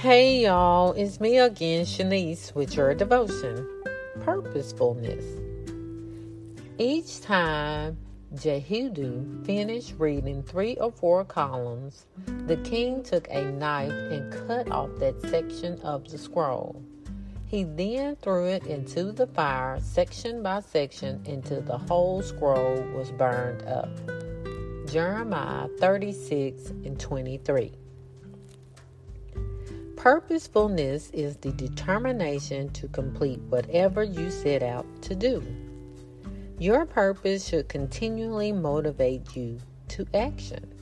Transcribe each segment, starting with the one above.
Hey y'all, it's me again, Shanese, with your devotion, Purposefulness. Each time Jehudi finished reading three or four columns, the king took a knife and cut off that section of the scroll. He then threw it into the fire, section by section, until the whole scroll was burned up. Jeremiah 36 and 23. Purposefulness is the determination to complete whatever you set out to do. Your purpose should continually motivate you to action.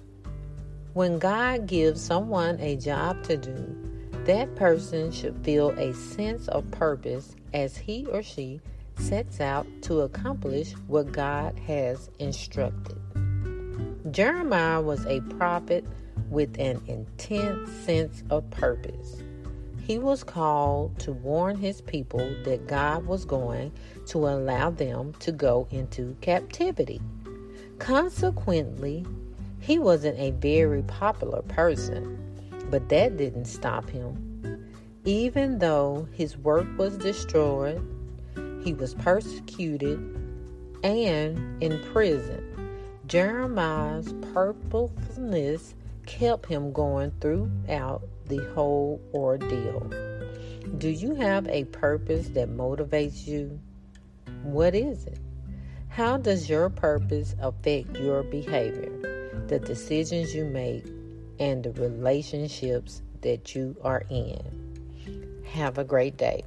When God gives someone a job to do, that person should feel a sense of purpose as he or she sets out to accomplish what God has instructed. Jeremiah was a prophet with an intense sense of purpose. He was called to warn his people that God was going to allow them to go into captivity. Consequently, he wasn't a very popular person, but that didn't stop him. Even though his work was destroyed, he was persecuted and in prison. Jeremiah's purposefulness kept him going throughout the whole ordeal. Do you have a purpose that motivates you? What is it? How does your purpose affect your behavior, the decisions you make, and the relationships that you are in? Have a great day.